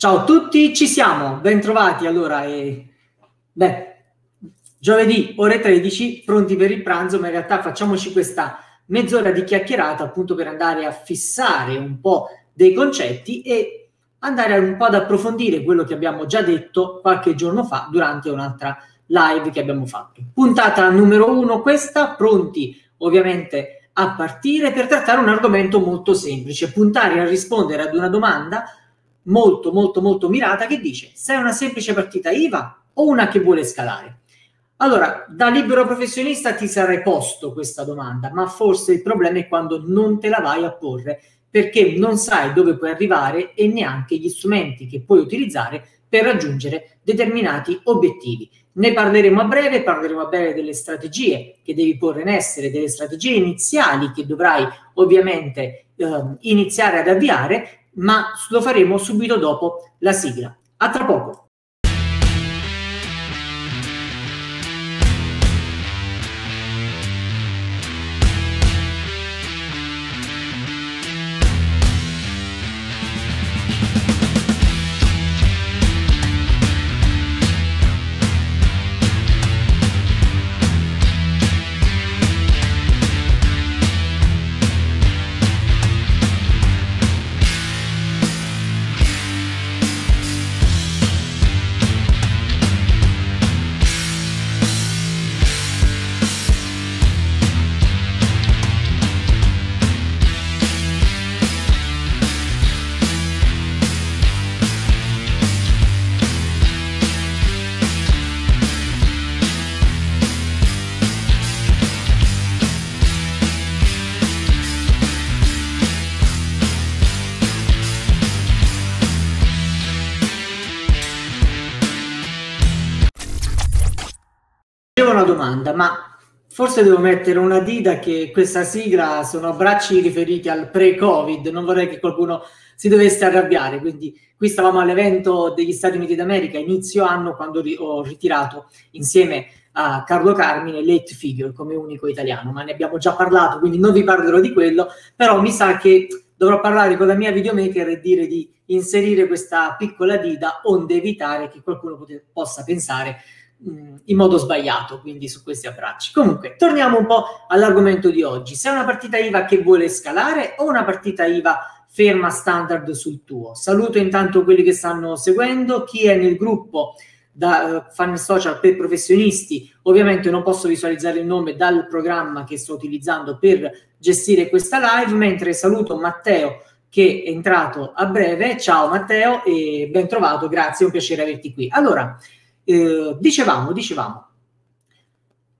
Ciao a tutti, ci siamo, bentrovati allora. E, beh, giovedì ore 13, pronti per il pranzo, ma in realtà facciamoci questa mezz'ora di chiacchierata appunto per andare a fissare un po' dei concetti e andare un po' ad approfondire quello che abbiamo già detto qualche giorno fa durante un'altra live che abbiamo fatto. Puntata numero uno questa, pronti ovviamente a partire per trattare un argomento molto semplice, puntare a rispondere ad una domanda molto molto molto mirata che dice sei una semplice partita IVA o una che vuole scalare? Allora, da libero professionista ti sarei posto questa domanda, ma forse il problema è quando non te la vai a porre perché non sai dove puoi arrivare e neanche gli strumenti che puoi utilizzare per raggiungere determinati obiettivi. Ne parleremo a breve, parleremo a breve delle strategie che devi porre in essere, delle strategie iniziali che dovrai ovviamente eh, iniziare ad avviare ma lo faremo subito dopo la sigla. A tra poco. Domanda, ma forse devo mettere una dita che questa sigla sono abbracci riferiti al pre-Covid, non vorrei che qualcuno si dovesse arrabbiare, quindi qui stavamo all'evento degli Stati Uniti d'America, inizio anno, quando ri- ho ritirato insieme a Carlo Carmine Late Figure come unico italiano, ma ne abbiamo già parlato, quindi non vi parlerò di quello, però mi sa che dovrò parlare con la mia videomaker e dire di inserire questa piccola dita onde evitare che qualcuno pot- possa pensare in modo sbagliato, quindi su questi abbracci. Comunque, torniamo un po' all'argomento di oggi. Se è una partita IVA che vuole scalare o una partita IVA ferma standard sul tuo. Saluto intanto quelli che stanno seguendo, chi è nel gruppo da uh, Fan Social per professionisti. Ovviamente non posso visualizzare il nome dal programma che sto utilizzando per gestire questa live, mentre saluto Matteo che è entrato a breve. Ciao Matteo e ben trovato, grazie, è un piacere averti qui. Allora, eh, dicevamo, dicevamo,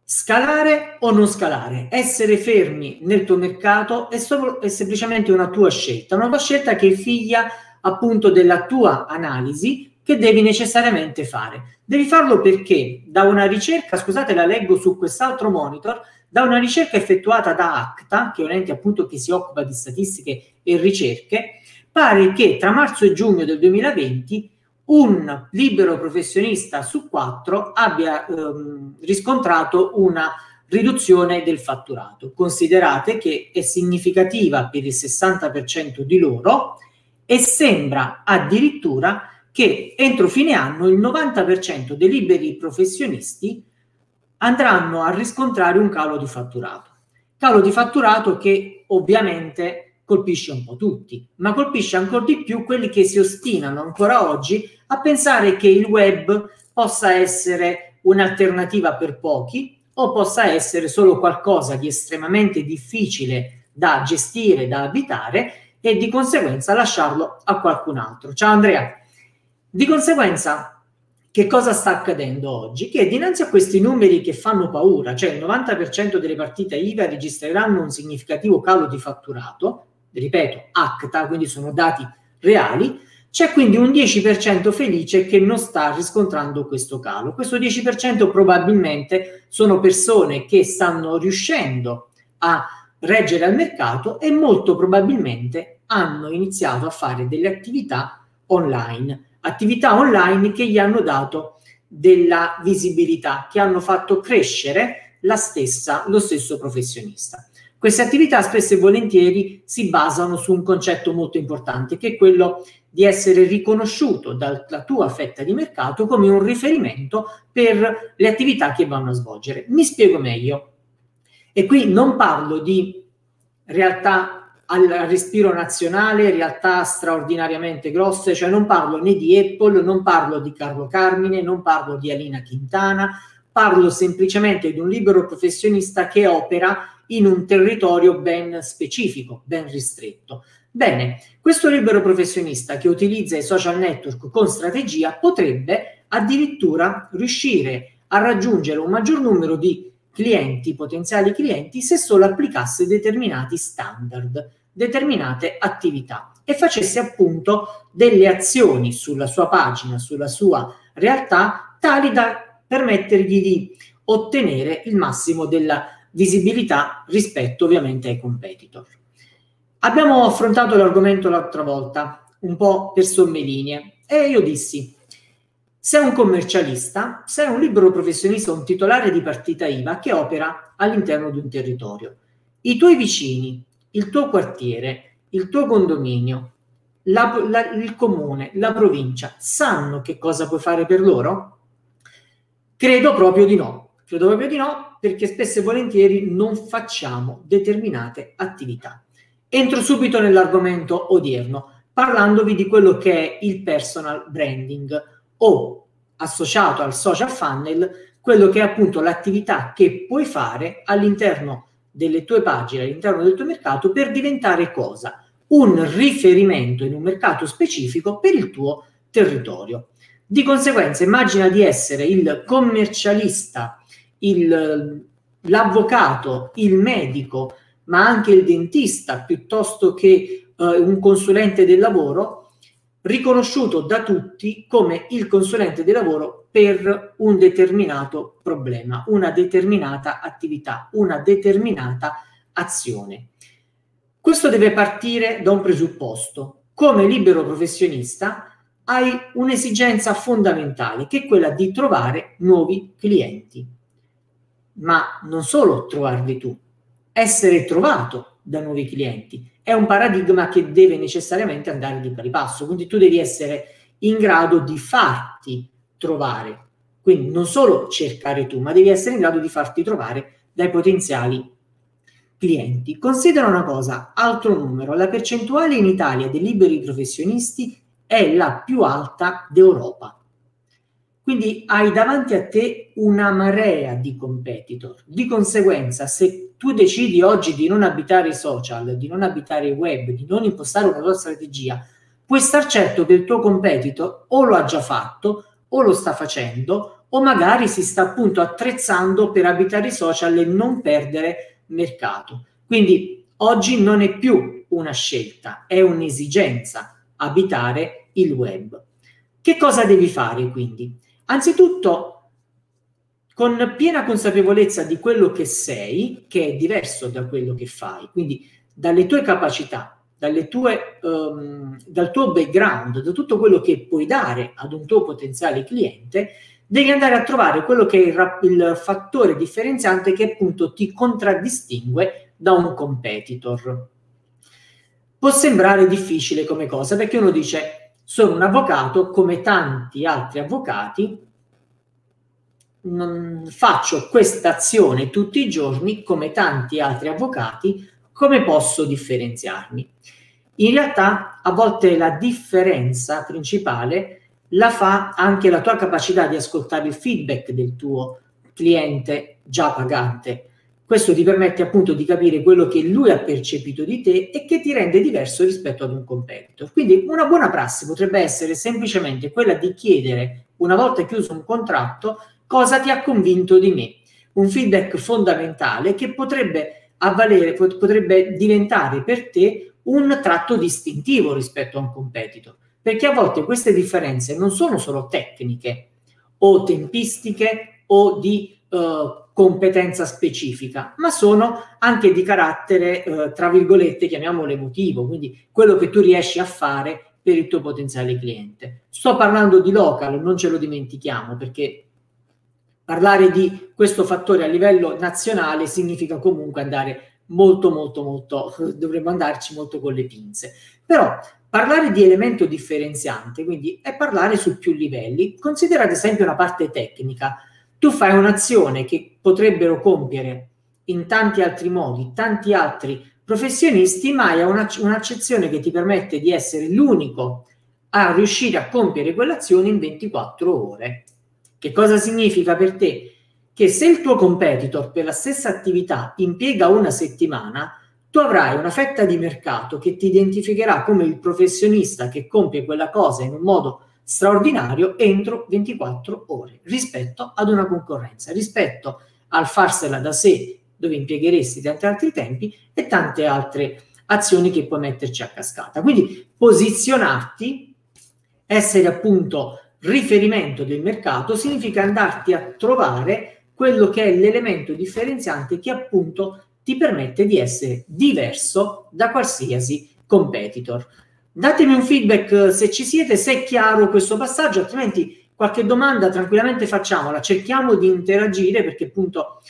scalare o non scalare, essere fermi nel tuo mercato è, solo, è semplicemente una tua scelta, una tua scelta che è figlia appunto della tua analisi che devi necessariamente fare. Devi farlo perché da una ricerca, scusate la leggo su quest'altro monitor, da una ricerca effettuata da ACTA, che è un ente appunto che si occupa di statistiche e ricerche, pare che tra marzo e giugno del 2020 un libero professionista su quattro abbia ehm, riscontrato una riduzione del fatturato. Considerate che è significativa per il 60% di loro e sembra addirittura che entro fine anno il 90% dei liberi professionisti andranno a riscontrare un calo di fatturato. Calo di fatturato che ovviamente colpisce un po' tutti, ma colpisce ancora di più quelli che si ostinano ancora oggi a pensare che il web possa essere un'alternativa per pochi o possa essere solo qualcosa di estremamente difficile da gestire, da abitare e di conseguenza lasciarlo a qualcun altro. Ciao Andrea. Di conseguenza, che cosa sta accadendo oggi? Che dinanzi a questi numeri che fanno paura, cioè il 90% delle partite IVA registreranno un significativo calo di fatturato, ripeto, ACTA, quindi sono dati reali, c'è quindi un 10% felice che non sta riscontrando questo calo. Questo 10% probabilmente sono persone che stanno riuscendo a reggere al mercato e molto probabilmente hanno iniziato a fare delle attività online, attività online che gli hanno dato della visibilità, che hanno fatto crescere stessa, lo stesso professionista. Queste attività spesso e volentieri si basano su un concetto molto importante, che è quello di essere riconosciuto dalla tua fetta di mercato come un riferimento per le attività che vanno a svolgere. Mi spiego meglio. E qui non parlo di realtà al respiro nazionale, realtà straordinariamente grosse, cioè non parlo né di Apple, non parlo di Carlo Carmine, non parlo di Alina Quintana, parlo semplicemente di un libero professionista che opera in un territorio ben specifico, ben ristretto. Bene, questo libero professionista che utilizza i social network con strategia potrebbe addirittura riuscire a raggiungere un maggior numero di clienti, potenziali clienti, se solo applicasse determinati standard, determinate attività e facesse appunto delle azioni sulla sua pagina, sulla sua realtà, tali da permettergli di ottenere il massimo della visibilità rispetto ovviamente ai competitor. Abbiamo affrontato l'argomento l'altra volta, un po' per somme linee, e io dissi, sei un commercialista, sei un libero professionista, un titolare di partita IVA che opera all'interno di un territorio. I tuoi vicini, il tuo quartiere, il tuo condominio, la, la, il comune, la provincia, sanno che cosa puoi fare per loro? Credo proprio di no. Credo proprio di no, perché spesso e volentieri non facciamo determinate attività. Entro subito nell'argomento odierno, parlandovi di quello che è il personal branding o associato al social funnel, quello che è appunto l'attività che puoi fare all'interno delle tue pagine, all'interno del tuo mercato per diventare cosa? Un riferimento in un mercato specifico per il tuo territorio. Di conseguenza, immagina di essere il commercialista il, l'avvocato, il medico, ma anche il dentista, piuttosto che eh, un consulente del lavoro, riconosciuto da tutti come il consulente del lavoro per un determinato problema, una determinata attività, una determinata azione. Questo deve partire da un presupposto. Come libero professionista hai un'esigenza fondamentale, che è quella di trovare nuovi clienti ma non solo trovarli tu, essere trovato da nuovi clienti. È un paradigma che deve necessariamente andare di pari passo, quindi tu devi essere in grado di farti trovare. Quindi non solo cercare tu, ma devi essere in grado di farti trovare dai potenziali clienti. Considera una cosa, altro numero, la percentuale in Italia dei liberi professionisti è la più alta d'Europa. Quindi hai davanti a te una marea di competitor. Di conseguenza, se tu decidi oggi di non abitare i social, di non abitare i web, di non impostare una tua strategia, puoi star certo che il tuo competitor o lo ha già fatto o lo sta facendo o magari si sta appunto attrezzando per abitare i social e non perdere mercato. Quindi oggi non è più una scelta, è un'esigenza abitare il web. Che cosa devi fare quindi? Anzitutto, con piena consapevolezza di quello che sei, che è diverso da quello che fai, quindi dalle tue capacità, dalle tue, um, dal tuo background, da tutto quello che puoi dare ad un tuo potenziale cliente, devi andare a trovare quello che è il, il fattore differenziante che appunto ti contraddistingue da un competitor. Può sembrare difficile come cosa perché uno dice sono un avvocato come tanti altri avvocati, faccio questa azione tutti i giorni come tanti altri avvocati, come posso differenziarmi? In realtà a volte la differenza principale la fa anche la tua capacità di ascoltare il feedback del tuo cliente già pagante questo ti permette appunto di capire quello che lui ha percepito di te e che ti rende diverso rispetto ad un competitor. Quindi una buona prassi potrebbe essere semplicemente quella di chiedere, una volta chiuso un contratto, cosa ti ha convinto di me. Un feedback fondamentale che potrebbe avvalere, potrebbe diventare per te un tratto distintivo rispetto a un competitor. Perché a volte queste differenze non sono solo tecniche o tempistiche o di uh, competenza specifica, ma sono anche di carattere, eh, tra virgolette, chiamiamolo emotivo, quindi quello che tu riesci a fare per il tuo potenziale cliente. Sto parlando di local, non ce lo dimentichiamo, perché parlare di questo fattore a livello nazionale significa comunque andare molto molto molto dovremmo andarci molto con le pinze. Però parlare di elemento differenziante, quindi è parlare su più livelli. Considera ad esempio una parte tecnica. Tu fai un'azione che potrebbero compiere in tanti altri modi, tanti altri professionisti, ma hai un'accezione che ti permette di essere l'unico a riuscire a compiere quell'azione in 24 ore. Che cosa significa per te? Che se il tuo competitor per la stessa attività impiega una settimana, tu avrai una fetta di mercato che ti identificherà come il professionista che compie quella cosa in un modo straordinario entro 24 ore rispetto ad una concorrenza, rispetto al farsela da sé dove impiegheresti tanti altri tempi e tante altre azioni che puoi metterci a cascata. Quindi posizionarti, essere appunto riferimento del mercato, significa andarti a trovare quello che è l'elemento differenziante che appunto ti permette di essere diverso da qualsiasi competitor. Datemi un feedback se ci siete, se è chiaro questo passaggio, altrimenti qualche domanda tranquillamente facciamola, cerchiamo di interagire perché appunto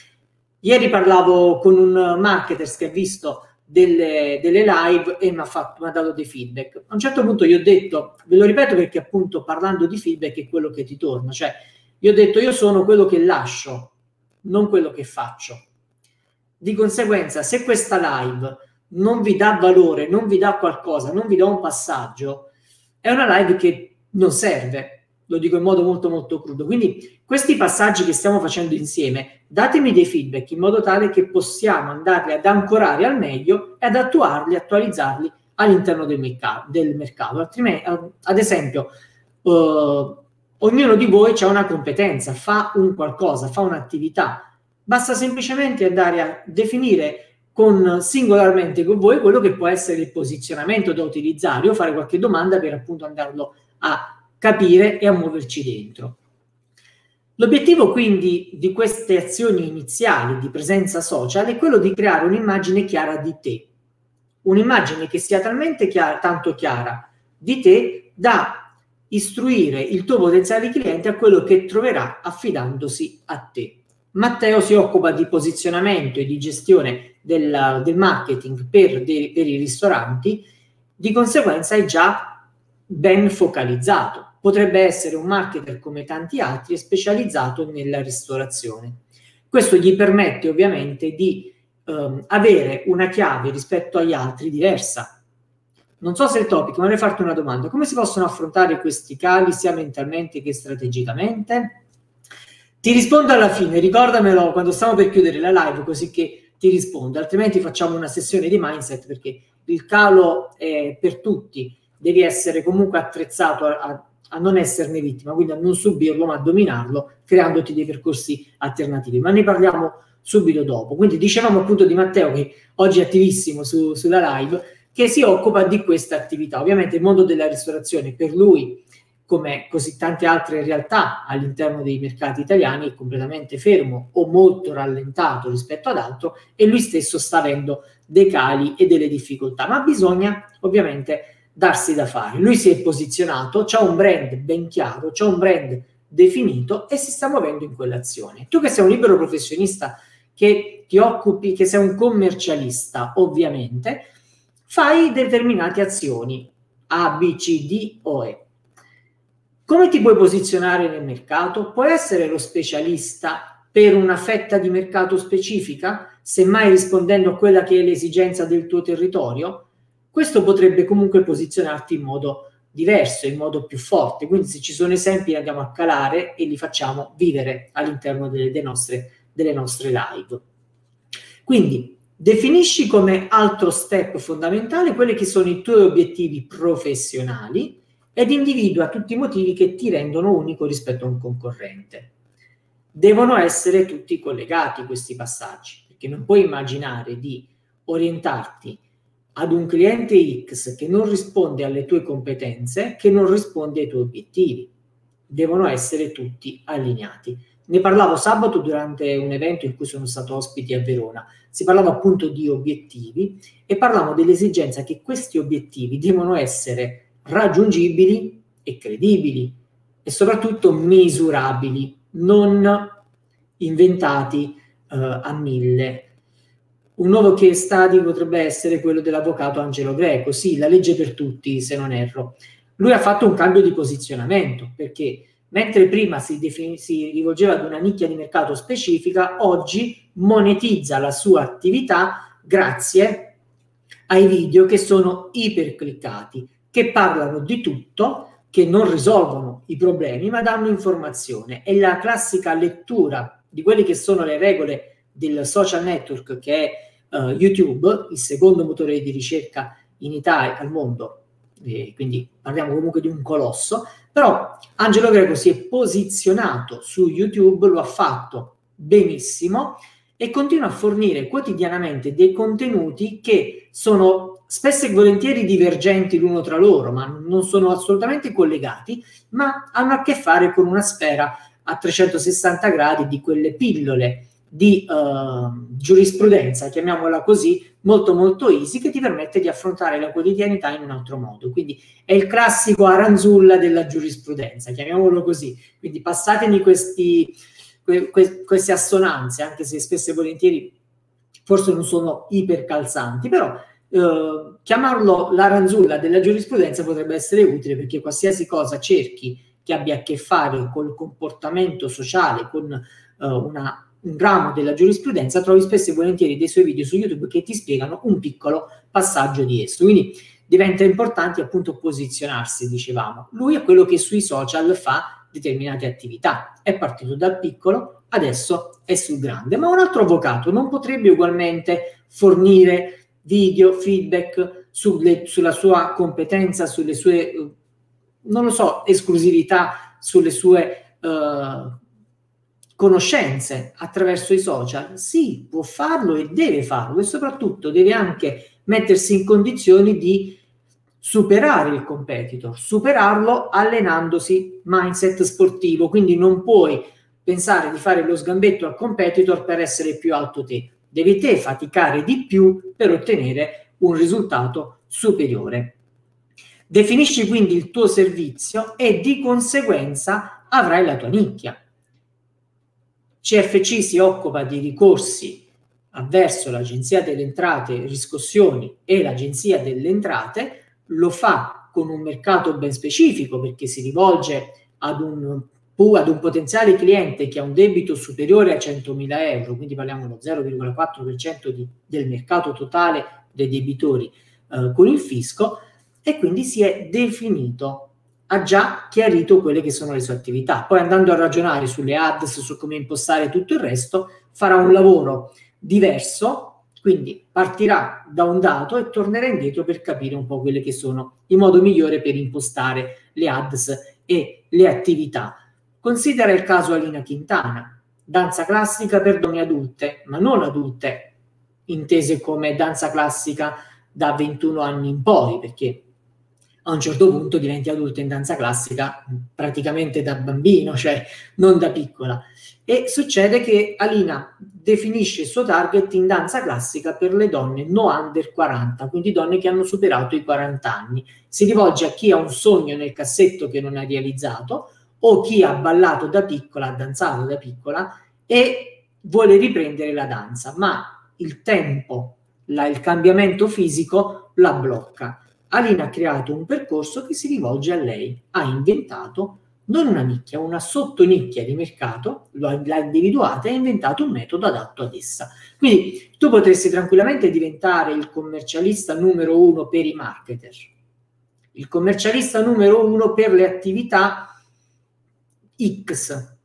Ieri parlavo con un marketer che ha visto delle, delle live e mi ha, fatto, mi ha dato dei feedback. A un certo punto gli ho detto, ve lo ripeto perché appunto parlando di feedback è quello che ti torna, cioè gli ho detto io sono quello che lascio, non quello che faccio. Di conseguenza, se questa live non vi dà valore, non vi dà qualcosa, non vi dà un passaggio, è una live che non serve lo dico in modo molto molto crudo. Quindi questi passaggi che stiamo facendo insieme, datemi dei feedback in modo tale che possiamo andarli ad ancorare al meglio e ad attuarli, attualizzarli all'interno del, mercato. Del mercato. Altrimenti, ad esempio, uh, ognuno di voi ha una competenza, fa un qualcosa, fa un'attività. Basta semplicemente andare a definire con, singolarmente con voi quello che può essere il posizionamento da utilizzare o fare qualche domanda per appunto andarlo a capire e a muoverci dentro. L'obiettivo quindi di queste azioni iniziali di presenza social è quello di creare un'immagine chiara di te, un'immagine che sia talmente chiara, tanto chiara di te da istruire il tuo potenziale cliente a quello che troverà affidandosi a te. Matteo si occupa di posizionamento e di gestione del, del marketing per, de, per i ristoranti, di conseguenza è già ben focalizzato potrebbe essere un marketer come tanti altri specializzato nella ristorazione. Questo gli permette ovviamente di ehm, avere una chiave rispetto agli altri diversa. Non so se è il topic, ma vorrei farti una domanda. Come si possono affrontare questi cali sia mentalmente che strategicamente? Ti rispondo alla fine, ricordamelo quando stiamo per chiudere la live così che ti rispondo, altrimenti facciamo una sessione di mindset perché il calo è per tutti, devi essere comunque attrezzato a, a a non esserne vittima, quindi a non subirlo, ma a dominarlo, creandoti dei percorsi alternativi. Ma ne parliamo subito dopo. Quindi dicevamo appunto di Matteo, che oggi è attivissimo su, sulla live, che si occupa di questa attività. Ovviamente il mondo della ristorazione per lui, come così tante altre realtà all'interno dei mercati italiani, è completamente fermo o molto rallentato rispetto ad altro e lui stesso sta avendo dei cali e delle difficoltà. Ma bisogna ovviamente darsi da fare. Lui si è posizionato, c'ha un brand ben chiaro, c'ha un brand definito e si sta muovendo in quell'azione. Tu che sei un libero professionista, che ti occupi, che sei un commercialista, ovviamente, fai determinate azioni A, B, C, D o E. Come ti puoi posizionare nel mercato? Puoi essere lo specialista per una fetta di mercato specifica, semmai rispondendo a quella che è l'esigenza del tuo territorio? questo potrebbe comunque posizionarti in modo diverso, in modo più forte. Quindi se ci sono esempi andiamo a calare e li facciamo vivere all'interno delle, delle, nostre, delle nostre live. Quindi definisci come altro step fondamentale quelli che sono i tuoi obiettivi professionali ed individua tutti i motivi che ti rendono unico rispetto a un concorrente. Devono essere tutti collegati questi passaggi, perché non puoi immaginare di orientarti ad un cliente X che non risponde alle tue competenze, che non risponde ai tuoi obiettivi. Devono essere tutti allineati. Ne parlavo sabato durante un evento in cui sono stato ospiti a Verona. Si parlava appunto di obiettivi e parlavamo dell'esigenza che questi obiettivi devono essere raggiungibili e credibili e soprattutto misurabili, non inventati uh, a mille. Un nuovo case study potrebbe essere quello dell'avvocato Angelo Greco, sì, la legge per tutti, se non erro. Lui ha fatto un cambio di posizionamento perché mentre prima si, defin- si rivolgeva ad una nicchia di mercato specifica, oggi monetizza la sua attività grazie ai video che sono ipercliccati, che parlano di tutto, che non risolvono i problemi, ma danno informazione. È la classica lettura di quelle che sono le regole del social network che è uh, YouTube, il secondo motore di ricerca in Italia al mondo, eh, quindi parliamo comunque di un colosso, però Angelo Greco si è posizionato su YouTube, lo ha fatto benissimo e continua a fornire quotidianamente dei contenuti che sono spesso e volentieri divergenti l'uno tra loro, ma non sono assolutamente collegati, ma hanno a che fare con una sfera a 360 gradi di quelle pillole di uh, giurisprudenza, chiamiamola così, molto molto easy, che ti permette di affrontare la quotidianità in un altro modo. Quindi è il classico aranzulla della giurisprudenza, chiamiamolo così. Quindi passatemi questi, que, que, queste assonanze, anche se spesso e volentieri forse non sono ipercalzanti, però uh, chiamarlo l'aranzulla della giurisprudenza potrebbe essere utile perché qualsiasi cosa cerchi che abbia a che fare col comportamento sociale, con uh, una un ramo della giurisprudenza, trovi spesso e volentieri dei suoi video su YouTube che ti spiegano un piccolo passaggio di esso. Quindi diventa importante appunto posizionarsi, dicevamo. Lui è quello che sui social fa determinate attività. È partito dal piccolo, adesso è sul grande. Ma un altro avvocato non potrebbe ugualmente fornire video, feedback sulle, sulla sua competenza, sulle sue, non lo so, esclusività, sulle sue... Uh, conoscenze attraverso i social? Sì, può farlo e deve farlo e soprattutto deve anche mettersi in condizioni di superare il competitor, superarlo allenandosi mindset sportivo, quindi non puoi pensare di fare lo sgambetto al competitor per essere più alto te, devi te faticare di più per ottenere un risultato superiore. Definisci quindi il tuo servizio e di conseguenza avrai la tua nicchia. CFC si occupa di ricorsi avverso l'Agenzia delle Entrate, riscossioni e l'Agenzia delle Entrate, lo fa con un mercato ben specifico perché si rivolge ad un, ad un potenziale cliente che ha un debito superiore a 100.000 euro, quindi parliamo dello 0,4% di, del mercato totale dei debitori eh, con il fisco, e quindi si è definito ha già chiarito quelle che sono le sue attività. Poi andando a ragionare sulle ads, su come impostare tutto il resto, farà un lavoro diverso, quindi partirà da un dato e tornerà indietro per capire un po' quelle che sono il modo migliore per impostare le ads e le attività. Considera il caso Alina Quintana, danza classica per donne adulte, ma non adulte intese come danza classica da 21 anni in poi, perché a un certo punto diventi adulto in danza classica praticamente da bambino, cioè non da piccola. E succede che Alina definisce il suo target in danza classica per le donne no under 40, quindi donne che hanno superato i 40 anni. Si rivolge a chi ha un sogno nel cassetto che non ha realizzato o chi ha ballato da piccola, ha danzato da piccola e vuole riprendere la danza, ma il tempo, la, il cambiamento fisico la blocca. Alina ha creato un percorso che si rivolge a lei, ha inventato non una nicchia, una sottonicchia di mercato, l'ha individuata e ha inventato un metodo adatto ad essa. Quindi tu potresti tranquillamente diventare il commercialista numero uno per i marketer, il commercialista numero uno per le attività X,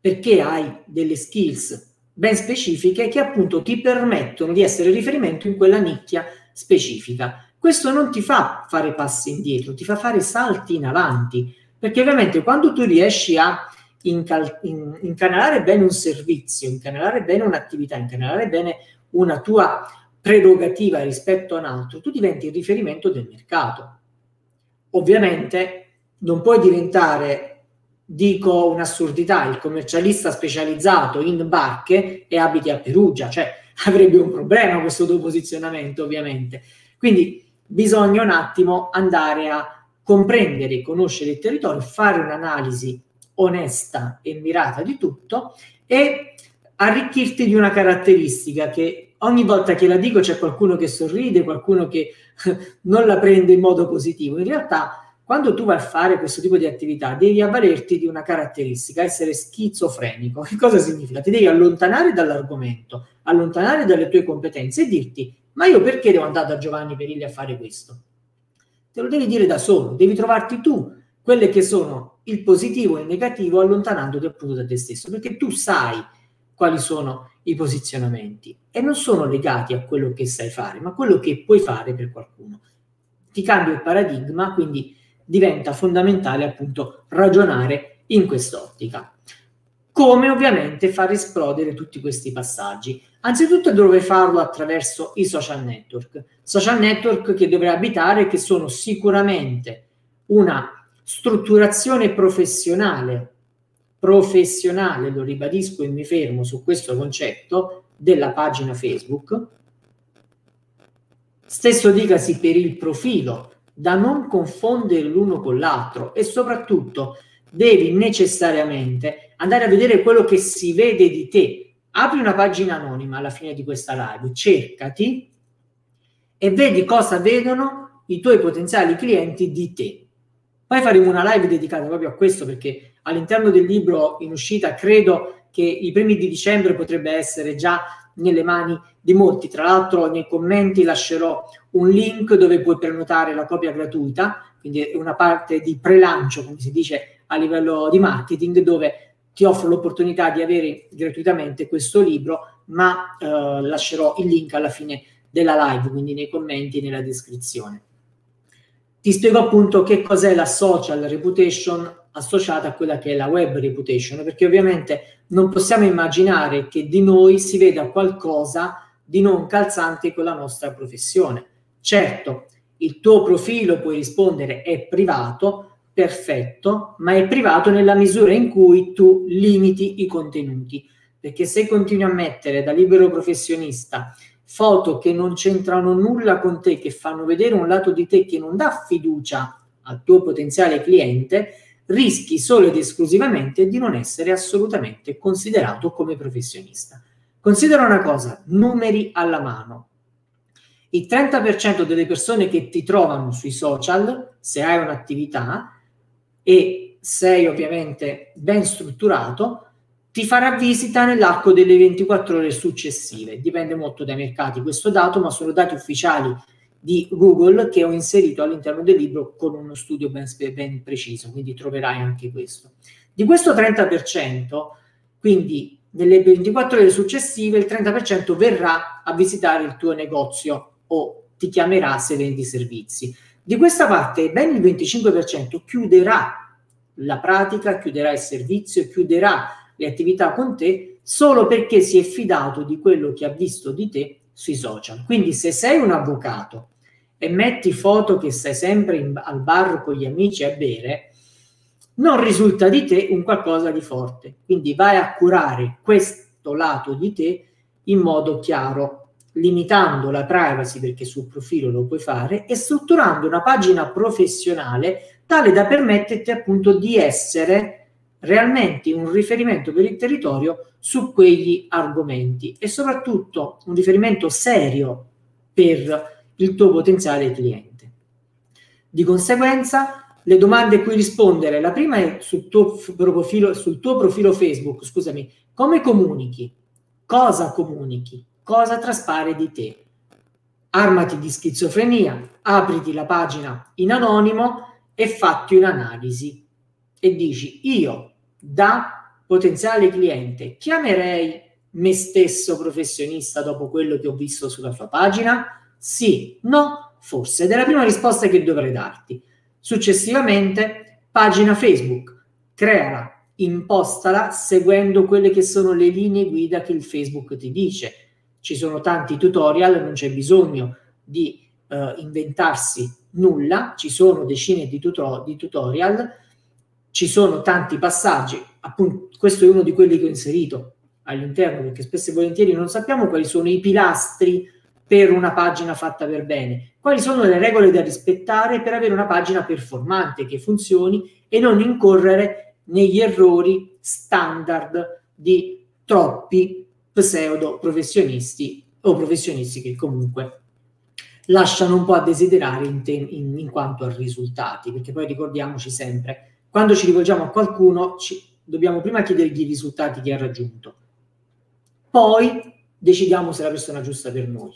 perché hai delle skills ben specifiche che appunto ti permettono di essere riferimento in quella nicchia specifica. Questo non ti fa fare passi indietro, ti fa fare salti in avanti, perché ovviamente quando tu riesci a incal- in- incanalare bene un servizio, incanalare bene un'attività, incanalare bene una tua prerogativa rispetto a un altro, tu diventi il riferimento del mercato. Ovviamente non puoi diventare, dico un'assurdità, il commercialista specializzato in barche e abiti a Perugia, cioè avrebbe un problema questo tuo posizionamento ovviamente. Quindi bisogna un attimo andare a comprendere, conoscere il territorio, fare un'analisi onesta e mirata di tutto e arricchirti di una caratteristica che ogni volta che la dico c'è qualcuno che sorride, qualcuno che non la prende in modo positivo. In realtà, quando tu vai a fare questo tipo di attività, devi avvalerti di una caratteristica, essere schizofrenico. Che cosa significa? Ti devi allontanare dall'argomento, allontanare dalle tue competenze e dirti, ma io perché devo andare da Giovanni Perilli a fare questo? Te lo devi dire da solo, devi trovarti tu quelle che sono il positivo e il negativo allontanandoti appunto da te stesso, perché tu sai quali sono i posizionamenti e non sono legati a quello che sai fare, ma a quello che puoi fare per qualcuno. Ti cambia il paradigma, quindi diventa fondamentale appunto ragionare in quest'ottica. Come ovviamente far esplodere tutti questi passaggi? Anzitutto dovrei farlo attraverso i social network, social network che dovrei abitare che sono sicuramente una strutturazione professionale professionale, lo ribadisco e mi fermo su questo concetto, della pagina Facebook. Stesso dicasi per il profilo, da non confondere l'uno con l'altro e soprattutto devi necessariamente andare a vedere quello che si vede di te. Apri una pagina anonima alla fine di questa live, cercati e vedi cosa vedono i tuoi potenziali clienti di te. Poi faremo una live dedicata proprio a questo perché all'interno del libro in uscita credo che i primi di dicembre potrebbe essere già nelle mani di molti. Tra l'altro nei commenti lascerò un link dove puoi prenotare la copia gratuita, quindi è una parte di pre-lancio, come si dice a livello di marketing, dove ti offro l'opportunità di avere gratuitamente questo libro, ma eh, lascerò il link alla fine della live, quindi nei commenti e nella descrizione ti spiego appunto che cos'è la social reputation associata a quella che è la web reputation, perché ovviamente non possiamo immaginare che di noi si veda qualcosa di non calzante con la nostra professione. Certo, il tuo profilo, puoi rispondere, è privato, perfetto, ma è privato nella misura in cui tu limiti i contenuti, perché se continui a mettere da libero professionista foto che non c'entrano nulla con te, che fanno vedere un lato di te che non dà fiducia al tuo potenziale cliente, rischi solo ed esclusivamente di non essere assolutamente considerato come professionista. Considera una cosa, numeri alla mano. Il 30% delle persone che ti trovano sui social, se hai un'attività e sei ovviamente ben strutturato, ti farà visita nell'arco delle 24 ore successive. Dipende molto dai mercati questo dato, ma sono dati ufficiali di Google che ho inserito all'interno del libro con uno studio ben, ben preciso, quindi troverai anche questo. Di questo 30%, quindi nelle 24 ore successive, il 30% verrà a visitare il tuo negozio o ti chiamerà se vendi servizi. Di questa parte ben il 25% chiuderà la pratica, chiuderà il servizio, chiuderà le attività con te solo perché si è fidato di quello che ha visto di te sui social. Quindi se sei un avvocato e metti foto che stai sempre in, al bar con gli amici a bere, non risulta di te un qualcosa di forte. Quindi vai a curare questo lato di te in modo chiaro, limitando la privacy perché sul profilo lo puoi fare e strutturando una pagina professionale tale da permetterti appunto di essere realmente un riferimento per il territorio su quegli argomenti e soprattutto un riferimento serio per il tuo potenziale cliente. Di conseguenza, le domande a cui rispondere, la prima è sul tuo profilo, sul tuo profilo Facebook, scusami, come comunichi? Cosa comunichi? Cosa traspare di te? Armati di schizofrenia, apriti la pagina in anonimo e fatti un'analisi e dici io da potenziale cliente chiamerei me stesso professionista dopo quello che ho visto sulla sua pagina? Sì, no, forse. Ed è la prima risposta che dovrei darti. Successivamente, pagina Facebook, creala, impostala seguendo quelle che sono le linee guida che il Facebook ti dice. Ci sono tanti tutorial, non c'è bisogno di uh, inventarsi nulla, ci sono decine di, tuto- di tutorial ci sono tanti passaggi, appunto questo è uno di quelli che ho inserito all'interno perché spesso e volentieri non sappiamo quali sono i pilastri per una pagina fatta per bene, quali sono le regole da rispettare per avere una pagina performante che funzioni e non incorrere negli errori standard di troppi pseudo professionisti o professionisti che comunque lasciano un po' a desiderare in, te, in, in quanto a risultati, perché poi ricordiamoci sempre, quando ci rivolgiamo a qualcuno ci, dobbiamo prima chiedergli i risultati che ha raggiunto, poi decidiamo se è la persona giusta per noi.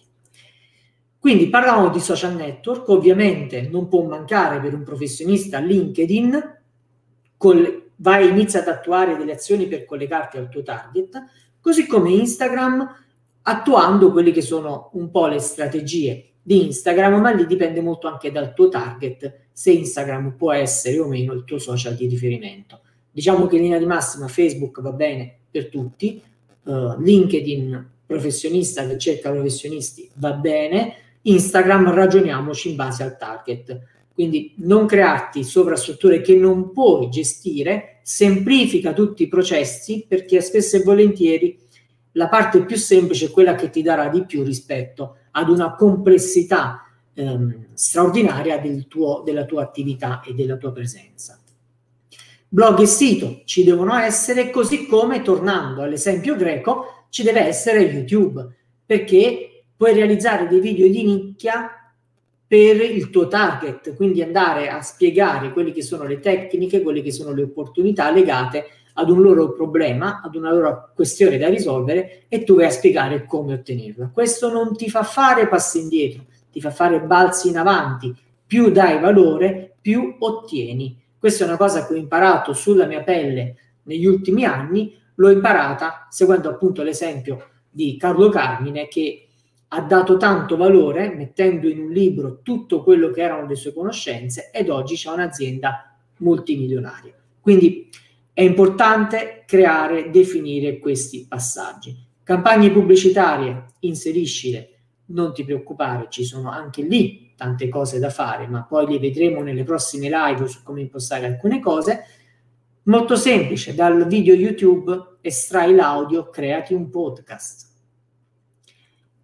Quindi parlavamo di social network, ovviamente non può mancare per un professionista LinkedIn, col, vai inizia ad attuare delle azioni per collegarti al tuo target, così come Instagram attuando quelle che sono un po' le strategie di Instagram, ma lì dipende molto anche dal tuo target, se Instagram può essere o meno il tuo social di riferimento. Diciamo che in linea di massima Facebook va bene per tutti, uh, LinkedIn professionista che cerca professionisti va bene, Instagram ragioniamoci in base al target. Quindi non crearti sovrastrutture che non puoi gestire, semplifica tutti i processi perché spesso e volentieri la parte più semplice è quella che ti darà di più rispetto ad una complessità ehm, straordinaria del tuo, della tua attività e della tua presenza. Blog e sito ci devono essere, così come, tornando all'esempio greco, ci deve essere YouTube, perché puoi realizzare dei video di nicchia per il tuo target, quindi andare a spiegare quelle che sono le tecniche, quelle che sono le opportunità legate ad un loro problema, ad una loro questione da risolvere e tu vai a spiegare come ottenerla. Questo non ti fa fare passi indietro, ti fa fare balzi in avanti. Più dai valore, più ottieni. Questa è una cosa che ho imparato sulla mia pelle negli ultimi anni, l'ho imparata seguendo appunto l'esempio di Carlo Carmine che ha dato tanto valore mettendo in un libro tutto quello che erano le sue conoscenze ed oggi c'è un'azienda multimilionaria. Quindi è importante creare, definire questi passaggi. Campagne pubblicitarie, inseriscile, non ti preoccupare, ci sono anche lì tante cose da fare, ma poi le vedremo nelle prossime live su come impostare alcune cose. Molto semplice, dal video YouTube estrai l'audio, creati un podcast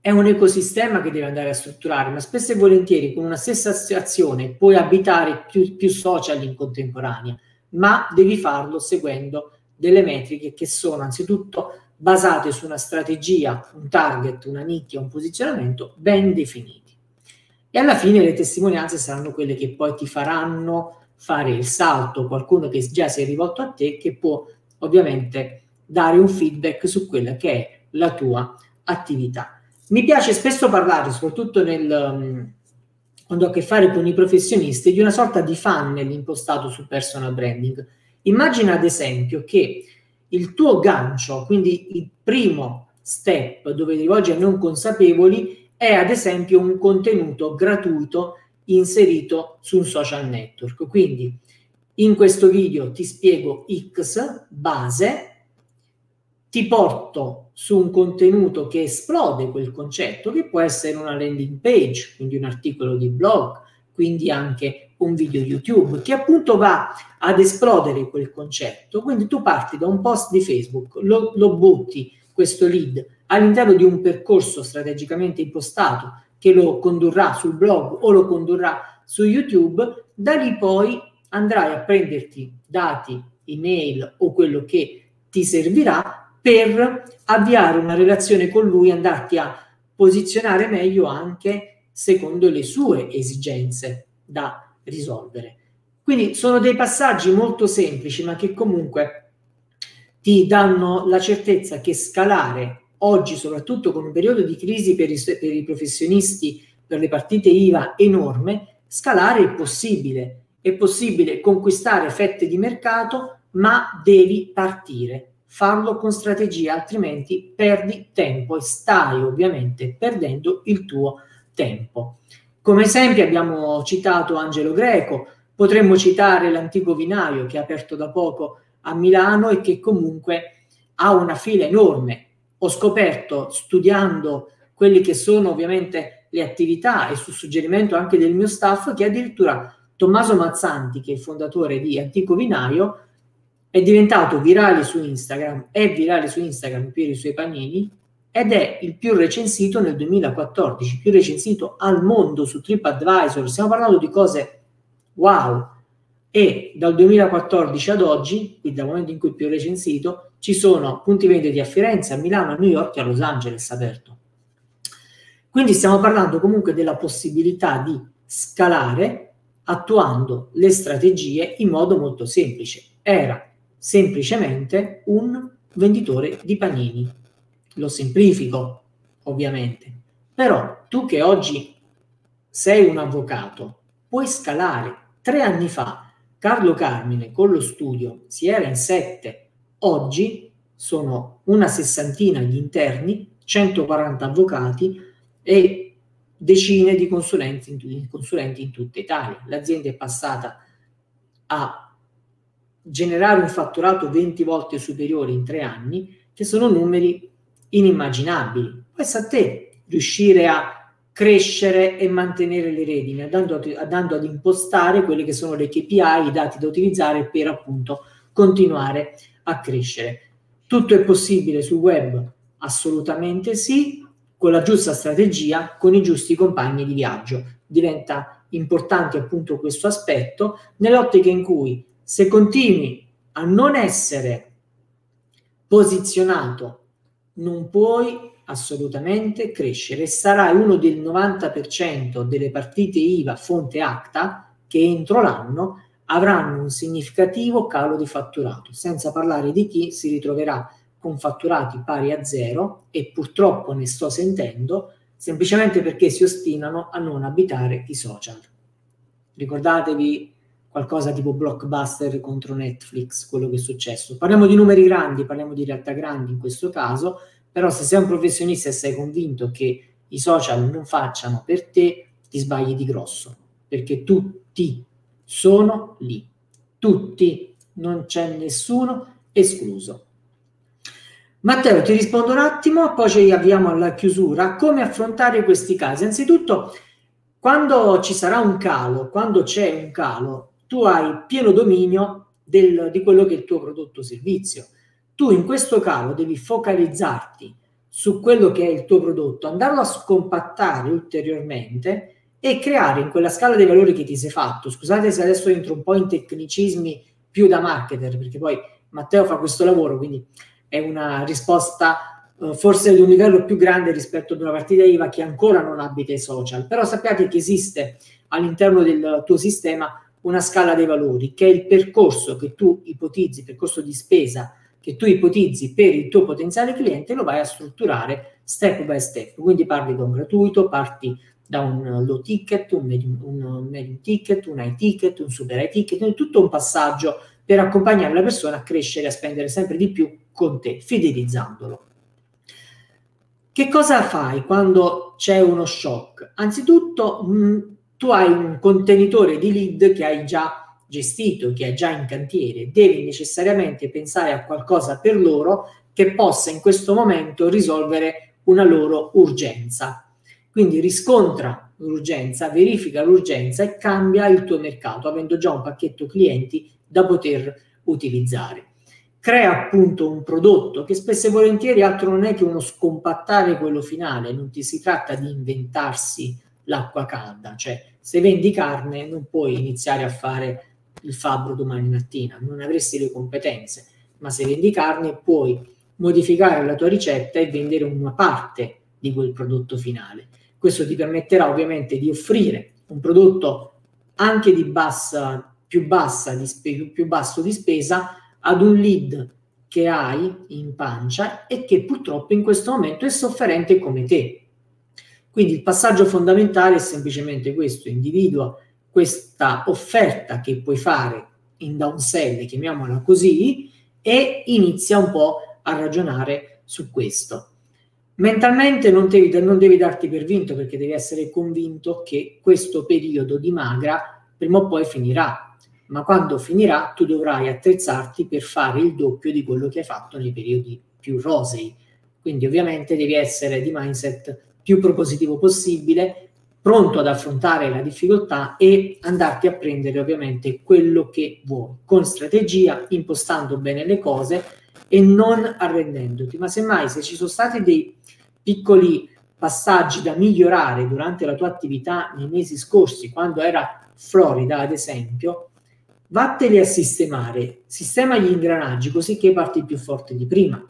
è un ecosistema che deve andare a strutturare, ma spesso e volentieri con una stessa azione puoi abitare più, più social in contemporanea, ma devi farlo seguendo delle metriche che sono anzitutto basate su una strategia, un target, una nicchia, un posizionamento ben definiti. E alla fine le testimonianze saranno quelle che poi ti faranno fare il salto, qualcuno che già si è rivolto a te, che può ovviamente dare un feedback su quella che è la tua attività. Mi piace spesso parlare, soprattutto nel, quando ho a che fare con i professionisti, di una sorta di funnel impostato sul personal branding. Immagina ad esempio che il tuo gancio, quindi il primo step dove ti rivolgi a non consapevoli, è ad esempio un contenuto gratuito inserito su un social network. Quindi in questo video ti spiego X base, ti porto su un contenuto che esplode quel concetto, che può essere una landing page, quindi un articolo di blog, quindi anche un video YouTube, che appunto va ad esplodere quel concetto. Quindi tu parti da un post di Facebook, lo, lo butti questo lead all'interno di un percorso strategicamente impostato che lo condurrà sul blog o lo condurrà su YouTube, da lì poi andrai a prenderti dati, email o quello che ti servirà per avviare una relazione con lui, andarti a posizionare meglio anche secondo le sue esigenze da risolvere. Quindi sono dei passaggi molto semplici, ma che comunque ti danno la certezza che scalare oggi, soprattutto con un periodo di crisi per i, per i professionisti, per le partite IVA enorme, scalare è possibile. È possibile conquistare fette di mercato, ma devi partire farlo con strategia, altrimenti perdi tempo e stai ovviamente perdendo il tuo tempo. Come esempio abbiamo citato Angelo Greco, potremmo citare l'antico vinaio che ha aperto da poco a Milano e che comunque ha una fila enorme. Ho scoperto studiando quelle che sono ovviamente le attività e su suggerimento anche del mio staff che addirittura Tommaso Mazzanti, che è il fondatore di Antico Vinaio, è diventato virale su Instagram, è virale su Instagram per i suoi panini ed è il più recensito nel 2014, più recensito al mondo su TripAdvisor. Stiamo parlando di cose wow. E dal 2014 ad oggi, quindi dal momento in cui è più recensito, ci sono punti vendita a Firenze, a Milano, a New York e a Los Angeles aperto. Quindi stiamo parlando comunque della possibilità di scalare attuando le strategie in modo molto semplice. Era semplicemente un venditore di panini. Lo semplifico, ovviamente. Però tu che oggi sei un avvocato, puoi scalare. Tre anni fa Carlo Carmine con lo studio si era in sette, oggi sono una sessantina gli interni, 140 avvocati e decine di consulenti in, consulenti in tutta Italia. L'azienda è passata a generare un fatturato 20 volte superiore in tre anni, che sono numeri inimmaginabili. Poi sta a te riuscire a crescere e mantenere le redini, andando, andando ad impostare quelle che sono le KPI, i dati da utilizzare per appunto continuare a crescere. Tutto è possibile sul web? Assolutamente sì, con la giusta strategia, con i giusti compagni di viaggio. Diventa importante appunto questo aspetto nell'ottica in cui se continui a non essere posizionato non puoi assolutamente crescere. Sarai uno del 90% delle partite IVA fonte acta che entro l'anno avranno un significativo calo di fatturato, senza parlare di chi si ritroverà con fatturati pari a zero e purtroppo ne sto sentendo semplicemente perché si ostinano a non abitare i social. Ricordatevi qualcosa tipo blockbuster contro Netflix, quello che è successo. Parliamo di numeri grandi, parliamo di realtà grandi in questo caso, però se sei un professionista e sei convinto che i social non facciano per te, ti sbagli di grosso, perché tutti sono lì, tutti, non c'è nessuno escluso. Matteo, ti rispondo un attimo, poi ci avviamo alla chiusura. Come affrontare questi casi? Anzitutto, quando ci sarà un calo, quando c'è un calo, tu hai pieno dominio del, di quello che è il tuo prodotto o servizio. Tu in questo calo devi focalizzarti su quello che è il tuo prodotto, andarlo a scompattare ulteriormente e creare in quella scala dei valori che ti sei fatto. Scusate se adesso entro un po' in tecnicismi più da marketer, perché poi Matteo fa questo lavoro, quindi è una risposta uh, forse di un livello più grande rispetto ad una partita IVA che ancora non abita i social, però sappiate che esiste all'interno del tuo sistema una scala dei valori, che è il percorso che tu ipotizzi, il percorso di spesa che tu ipotizzi per il tuo potenziale cliente, lo vai a strutturare step by step. Quindi parli da un gratuito, parti da un low ticket, un medium, un medium ticket, un high ticket, un super high ticket, tutto un passaggio per accompagnare la persona a crescere a spendere sempre di più con te, fidelizzandolo. Che cosa fai quando c'è uno shock? Anzitutto mh, tu hai un contenitore di lead che hai già gestito, che hai già in cantiere, devi necessariamente pensare a qualcosa per loro che possa in questo momento risolvere una loro urgenza. Quindi riscontra l'urgenza, verifica l'urgenza e cambia il tuo mercato, avendo già un pacchetto clienti da poter utilizzare crea appunto un prodotto che spesso e volentieri altro non è che uno scompattare quello finale, non ti si tratta di inventarsi l'acqua calda, cioè se vendi carne non puoi iniziare a fare il fabbro domani mattina, non avresti le competenze, ma se vendi carne puoi modificare la tua ricetta e vendere una parte di quel prodotto finale. Questo ti permetterà ovviamente di offrire un prodotto anche di bassa, più, bassa, di spe- più basso di spesa, ad un lead che hai in pancia e che purtroppo in questo momento è sofferente come te. Quindi il passaggio fondamentale è semplicemente questo, individua questa offerta che puoi fare in downsell, chiamiamola così, e inizia un po' a ragionare su questo. Mentalmente non devi, non devi darti per vinto perché devi essere convinto che questo periodo di magra prima o poi finirà ma quando finirà tu dovrai attrezzarti per fare il doppio di quello che hai fatto nei periodi più rosei. Quindi ovviamente devi essere di mindset più propositivo possibile, pronto ad affrontare la difficoltà e andarti a prendere ovviamente quello che vuoi, con strategia, impostando bene le cose e non arrendendoti. Ma semmai se ci sono stati dei piccoli passaggi da migliorare durante la tua attività nei mesi scorsi, quando era Florida ad esempio, vatteli a sistemare, sistema gli ingranaggi così che parti più forte di prima.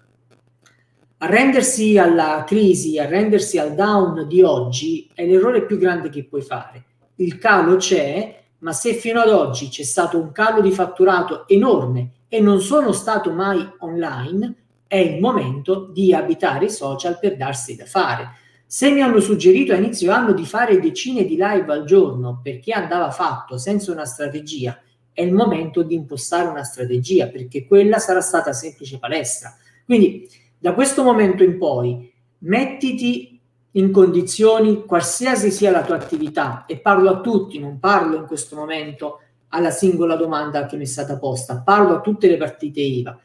Arrendersi alla crisi, arrendersi al down di oggi è l'errore più grande che puoi fare. Il calo c'è, ma se fino ad oggi c'è stato un calo di fatturato enorme e non sono stato mai online, è il momento di abitare i social per darsi da fare. Se mi hanno suggerito a inizio anno di fare decine di live al giorno perché andava fatto senza una strategia, è il momento di impostare una strategia perché quella sarà stata semplice palestra. Quindi da questo momento in poi mettiti in condizioni, qualsiasi sia la tua attività, e parlo a tutti, non parlo in questo momento alla singola domanda che mi è stata posta, parlo a tutte le partite IVA.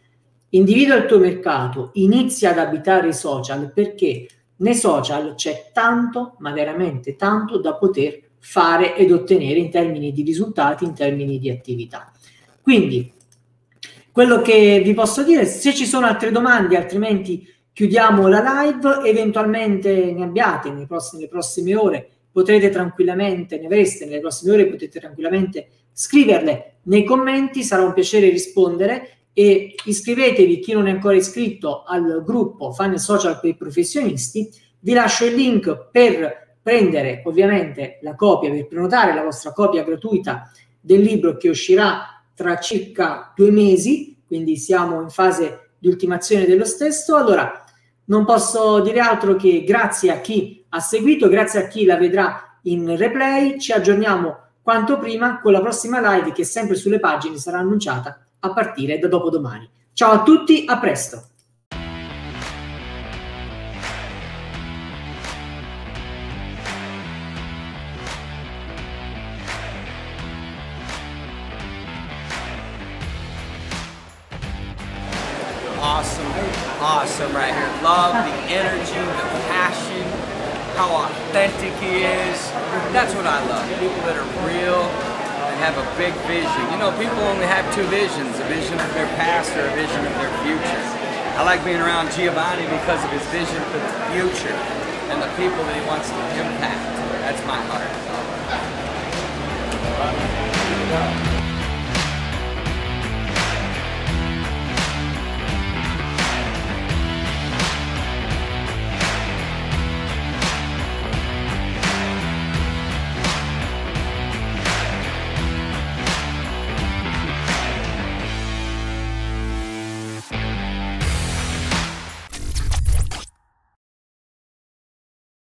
Individua il tuo mercato, inizia ad abitare i social perché nei social c'è tanto, ma veramente tanto da poter fare ed ottenere in termini di risultati, in termini di attività. Quindi quello che vi posso dire, se ci sono altre domande, altrimenti chiudiamo la live, eventualmente ne abbiate nei prossimi, nelle prossime ore, potrete tranquillamente, ne avreste nelle prossime ore, potete tranquillamente scriverle nei commenti, sarà un piacere rispondere e iscrivetevi chi non è ancora iscritto al gruppo Fan Social per i professionisti. Vi lascio il link per prendere ovviamente la copia, per prenotare la vostra copia gratuita del libro che uscirà tra circa due mesi, quindi siamo in fase di ultimazione dello stesso. Allora, non posso dire altro che grazie a chi ha seguito, grazie a chi la vedrà in replay, ci aggiorniamo quanto prima con la prossima live che sempre sulle pagine sarà annunciata a partire da dopodomani. Ciao a tutti, a presto! vision. You know, people only have two visions, a vision of their past or a vision of their future. I like being around Giovanni because of his vision for the future and the people that he wants to impact. That's my heart.